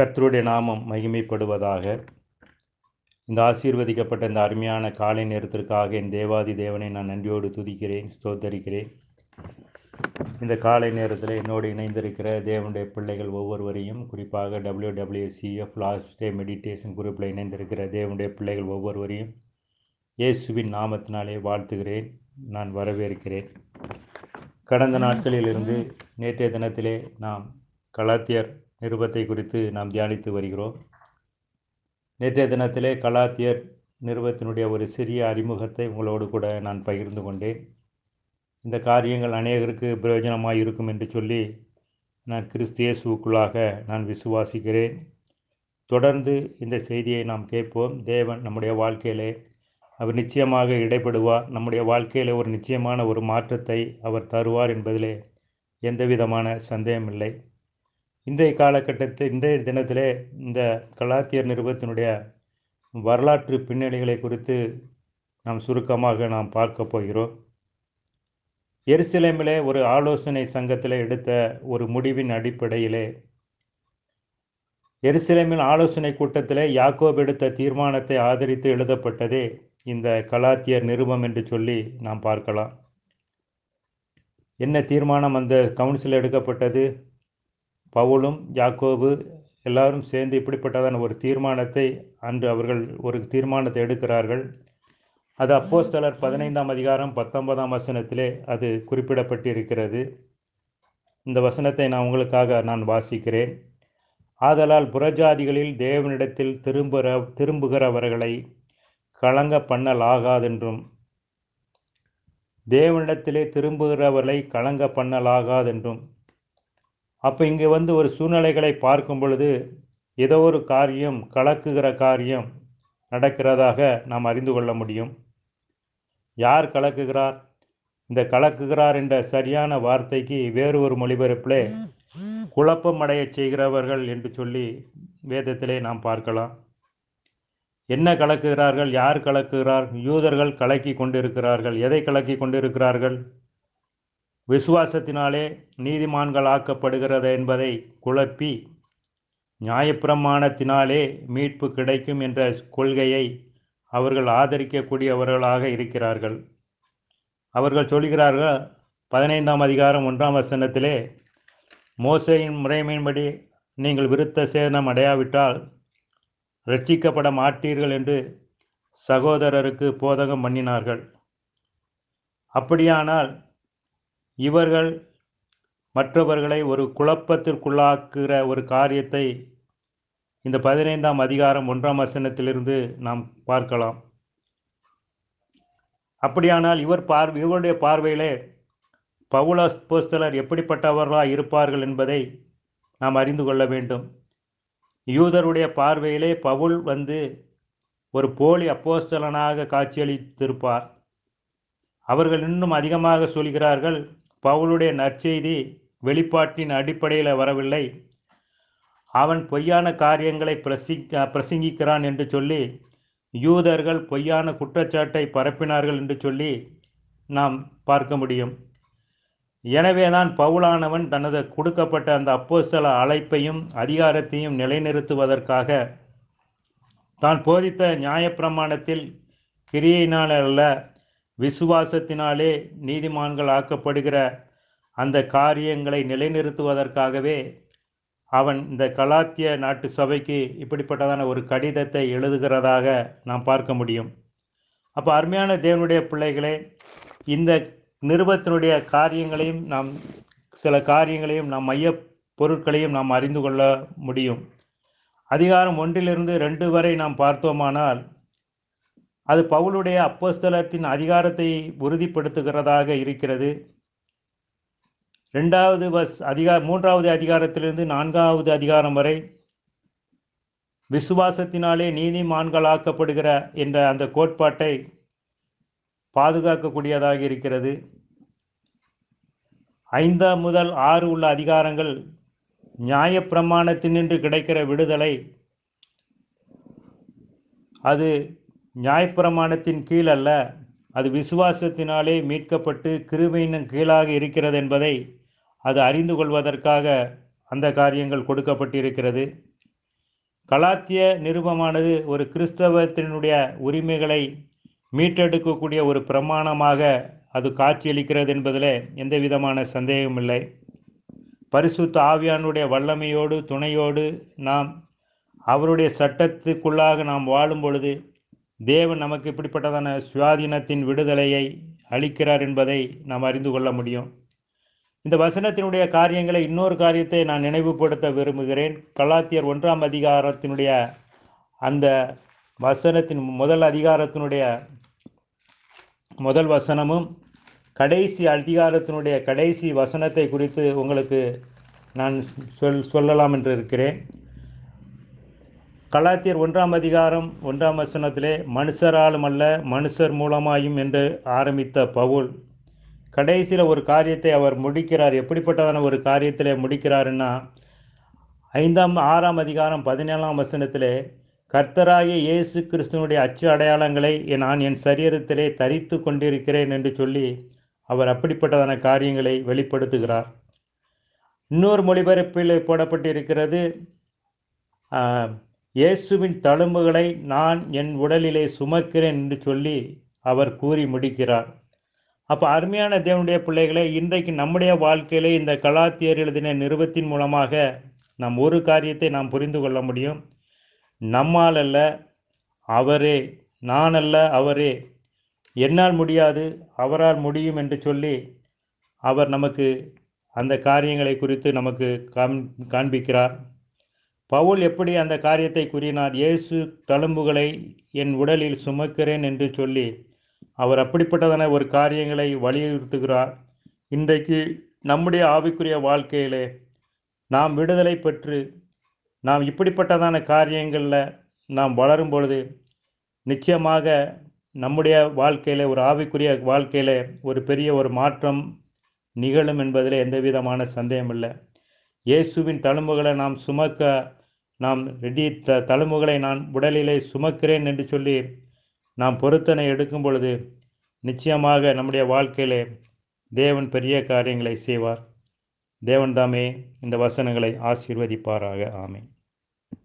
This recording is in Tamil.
கர்த்தருடைய நாமம் மகிமைப்படுவதாக. இந்த ஆசீர்வதிக்கப்பட்ட இந்த அருமையான காலை நேரத்திற்காக என் தேவாதி தேவனை நான் நன்றியோடு துதிக்கிறேன் ஸ்தோத்தரிக்கிறேன். இந்த காலை நேரத்தில் என்னோடு இணைந்திருக்கிற தேவனுடைய பிள்ளைகள் ஒவ்வொருவரையும் குறிப்பாக டபிள்யூடபிள்யூசிஎஃப் லாஸ்ட் டே மெடிடேஷன் குரூப்பில் இணைந்திருக்கிற தேவனுடைய பிள்ளைகள் ஒவ்வொருவரையும் இயேசுவின் நாமத்தினாலே வாழ்த்துகிறேன் நான் வரவேற்கிறேன். கடந்த நாட்களிலிருந்து நேற்றைய தினத்திலே நாம் கலாத்தியர் நிருபத்தை குறித்து நாம் தியானித்து வருகிறோம். நேற்றைய தினத்திலே கலாத்தியர் நிறுவத்தினுடைய ஒரு சிறிய அறிமுகத்தை உங்களோடு கூட நான் பகிர்ந்து கொண்டேன். இந்த காரியங்கள் அநேகருக்கு பிரயோஜனமாக இருக்கும் என்று சொல்லி நான் கிறிஸ்தியேசுக்குள்ளாக நான் விசுவாசிக்கிறேன். தொடர்ந்து இந்த செய்தியை நாம் கேட்போம். தேவன் நம்முடைய வாழ்க்கையிலே அவர் நிச்சயமாக இடைப்படுவார். நம்முடைய வாழ்க்கையில் ஒரு நிச்சயமான ஒரு மாற்றத்தை அவர் தருவார் என்பதிலே எந்த விதமான சந்தேகமில்லை. இன்றைய காலகட்டத்தில் இன்றைய தினத்திலே இந்த கலாத்தியர் நிறுவத்தினுடைய வரலாற்று பின்னணிகளை குறித்து நாம் சுருக்கமாக நாம் பார்க்க போகிறோம். எருசலேமிலே ஒரு ஆலோசனை சங்கத்தில் எடுத்த ஒரு முடிவின் அடிப்படையிலே எருசலேமின் ஆலோசனை கூட்டத்திலே யாக்கோப் எடுத்த தீர்மானத்தை ஆதரித்து எழுதப்பட்டதே இந்த கலாத்தியர் நிருபம் என்று சொல்லி நாம் பார்க்கலாம். என்ன தீர்மானம் அந்த கவுன்சில் எடுக்கப்பட்டது? பவுலும் யாக்கோபு எல்லாரும் சேர்ந்து இப்படிப்பட்டதான ஒரு தீர்மானத்தை அன்று அவர்கள் ஒரு தீர்மானத்தை எடுக்கிறார்கள். அது அப்போஸ்தலர் பதினைந்தாம் அதிகாரம் பத்தொன்பதாம் வசனத்திலே அது குறிப்பிடப்பட்டிருக்கிறது. இந்த வசனத்தை நான் உங்களுக்காக நான் வாசிக்கிறேன். ஆதலால் புறஜாதிகளில் தேவனிடத்தில் திரும்புகிற திரும்புகிறவர்களை கலங்க பண்ணலாகாதென்றும் தேவனிடத்திலே திரும்புகிறவர்களை கலங்க பண்ணலாகாதென்றும் அப்போ இங்கே வந்து ஒரு சூழ்நிலைகளை பார்க்கும் பொழுது ஏதோ ஒரு காரியம் கலக்குகிற காரியம் நடக்கிறதாக நாம் அறிந்து கொள்ள முடியும். யார் கலக்குகிறார்? இந்த கலக்குகிறார் என்ற சரியான வார்த்தைக்கு வேறு ஒரு மொழிபெயர்ப்பிலே குழப்பம் அடைய செய்கிறவர்கள் என்று சொல்லி வேதத்திலே நாம் பார்க்கலாம். என்ன கலக்குகிறார்கள்? யார் கலக்குகிறார்? யூதர்கள் கலக்கி கொண்டிருக்கிறார்கள். எதை கலக்கி கொண்டிருக்கிறார்கள்? விசுவாசத்தினாலே நீதிமான்கள் ஆக்கப்படுகிறது என்பதை குழப்பி நியாயப்பிரமாணத்தினாலே மீட்பு கிடைக்கும் என்ற கொள்கையை அவர்கள் ஆதரிக்கக்கூடியவர்களாக இருக்கிறார்கள். அவர்கள் சொல்கிறார்கள் பதினைந்தாம் அதிகாரம் ஒன்றாம் வசனத்திலே மோசையின் முறைமையின்படி நீங்கள் விருத்த சேதனம் அடையாவிட்டால் ரட்சிக்கப்பட மாட்டீர்கள் என்று சகோதரருக்கு போதகம் பண்ணினார்கள். அப்படியானால் இவர்கள் மற்றவர்களை ஒரு குழப்பத்திற்குள்ளாக்குகிற ஒரு காரியத்தை இந்த பதினைந்தாம் அதிகாரம் ஒன்றாம் வசனத்திலிருந்து நாம் பார்க்கலாம். அப்படியானால் இவர் பார் இவருடைய பார்வையிலே பவுல போஸ்தலர் எப்படிப்பட்டவர்களாக இருப்பார்கள் என்பதை நாம் அறிந்து கொள்ள வேண்டும். யூதருடைய பார்வையிலே பவுல் வந்து ஒரு போலி அப்போஸ்தலனாக காட்சியளித்திருப்பார். அவர்கள் இன்னும் அதிகமாக சொல்கிறார்கள் பவுலுடைய நற்செய்தி வெளிப்பாட்டின் அடிப்படையில் வரவில்லை. அவன் பொய்யான காரியங்களை பிரசி பிரசங்கிக்கிறான் என்று சொல்லி யூதர்கள் பொய்யான குற்றச்சாட்டை பரப்பினார்கள் என்று சொல்லி நாம் பார்க்க முடியும். எனவேதான் பவுலானவன் தனது கொடுக்கப்பட்ட அந்த அப்போஸ்தல அழைப்பையும் அதிகாரத்தையும் நிலைநிறுத்துவதற்காக தான் போதித்த நியாயப்பிரமாணத்தில் கிரியையினால் அல்ல விசுவாசத்தினாலே நீதிமான்கள் ஆக்கப்படுகிற அந்த காரியங்களை நிலைநிறுத்துவதற்காகவே அவன் இந்த கலாத்திய நாட்டு சபைக்கு இப்படிப்பட்டதான ஒரு கடிதத்தை எழுதுகிறதாக நாம் பார்க்க முடியும். அப்போ அருமையான தேவனுடைய பிள்ளைகளே இந்த நிருபத்தினுடைய காரியங்களையும் நாம் சில காரியங்களையும் நாம் மைய பொருட்களையும் நாம் அறிந்து கொள்ள முடியும். அதிகாரம் ஒன்றிலிருந்து ரெண்டு வரை நாம் பார்த்தோமானால் அது பவுலுடைய அப்போஸ்தலத்தின் அதிகாரத்தை உறுதிப்படுத்துகிறதாக இருக்கிறது. ரெண்டாவது வஸ் அதிகா மூன்றாவது அதிகாரத்திலிருந்து நான்காவது அதிகாரம் வரை விசுவாசத்தினாலே நீதிமான்களாக்கப்படுகிற என்ற அந்த கோட்பாட்டை பாதுகாக்கக்கூடியதாக இருக்கிறது. ஐந்தாம் முதல் ஆறு உள்ள அதிகாரங்கள் நியாயப்பிரமாணத்தினின்று கிடைக்கிற விடுதலை. அது நியாயப்பிரமாணத்தின் கீழ் அல்ல அது விசுவாசத்தினாலே மீட்கப்பட்டு கிருபையின் கீழாக இருக்கிறது என்பதை அது அறிந்து கொள்வதற்காக அந்த காரியங்கள் கொடுக்கப்பட்டிருக்கிறது. கலாத்திய நிருபமானது ஒரு கிறிஸ்தவத்தினுடைய உரிமைகளை மீட்டெடுக்கக்கூடிய ஒரு பிரமாணமாக அது காட்சியளிக்கிறது என்பதில் எந்த விதமான சந்தேகமும் இல்லை. பரிசுத்த ஆவியானுடைய வல்லமையோடு துணையோடு நாம் அவருடைய சட்டத்துக்குள்ளாக நாம் வாழும் பொழுது தேவன் நமக்கு இப்படிப்பட்டதான சுயாதீனத்தின் விடுதலையை அளிக்கிறார் என்பதை நாம் அறிந்து கொள்ள முடியும். இந்த வசனத்தினுடைய காரியங்களை இன்னொரு காரியத்தை நான் நினைவுபடுத்த விரும்புகிறேன். கலாத்தியர் ஒன்றாம் அதிகாரத்தினுடைய அந்த வசனத்தின் முதல் அதிகாரத்தினுடைய முதல் வசனமும் கடைசி அதிகாரத்தினுடைய கடைசி வசனத்தை குறித்து உங்களுக்கு நான் சொல் சொல்லலாம் என்று இருக்கிறேன். கலாத்தியர் ஒன்றாம் அதிகாரம் ஒன்றாம் வசனத்திலே மனுஷராலும் அல்ல மனுஷர் மூலமாயும் என்று ஆரம்பித்த பவுல். கடைசியில் ஒரு காரியத்தை அவர் முடிக்கிறார். எப்படிப்பட்டதான ஒரு காரியத்தில் முடிக்கிறாருன்னா ஐந்தாம் ஆறாம் அதிகாரம் பதினேழாம் வசனத்திலே கர்த்தராகிய இயேசு கிறிஸ்துவனுடைய அச்சு அடையாளங்களை நான் என் சரீரத்திலே தரித்து கொண்டிருக்கிறேன் என்று சொல்லி அவர் அப்படிப்பட்டதான காரியங்களை வெளிப்படுத்துகிறார். இன்னொரு மொழிபெயர்ப்பில் போடப்பட்டிருக்கிறது இயேசுவின் தழும்புகளை நான் என் உடலிலே சுமக்கிறேன் என்று சொல்லி அவர் கூறி முடிக்கிறார். அப்போ அருமையான தேவனுடைய பிள்ளைகளை இன்றைக்கு நம்முடைய வாழ்க்கையிலே இந்த கலாத்தியர் எழுதின நிறுவத்தின் மூலமாக நாம் ஒரு காரியத்தை நாம் புரிந்து கொள்ள முடியும். நம்மால் அல்ல அவரே நான் அல்ல அவரே. என்னால் முடியாது அவரால் முடியும் என்று சொல்லி அவர் நமக்கு அந்த காரியங்களை குறித்து நமக்கு காண் காண்பிக்கிறார். பவுல் எப்படி அந்த காரியத்தை கூறினார்? இயேசு தழும்புகளை என் உடலில் சுமக்கிறேன் என்று சொல்லி அவர் அப்படிப்பட்டதான ஒரு காரியங்களை வலியுறுத்துகிறார். இன்றைக்கு நம்முடைய ஆவிக்குரிய வாழ்க்கையிலே நாம் விடுதலை பெற்று நாம் இப்படிப்பட்டதான காரியங்களில் நாம் வளரும் பொழுது நிச்சயமாக நம்முடைய வாழ்க்கையில் ஒரு ஆவிக்குரிய வாழ்க்கையில் ஒரு பெரிய ஒரு மாற்றம் நிகழும் என்பதில் எந்த விதமான சந்தேகம் இல்லை இயேசுவின் தழும்புகளை நாம் சுமக்க நாம் ரெடி த தழும்புகளை நான் உடலிலே சுமக்கிறேன் என்று சொல்லி நாம் பொருத்தனை எடுக்கும் பொழுது நிச்சயமாக நம்முடைய வாழ்க்கையிலே தேவன் பெரிய காரியங்களை செய்வார். தேவன் தாமே இந்த வசனங்களை ஆசீர்வதிப்பாராக. ஆமேன்.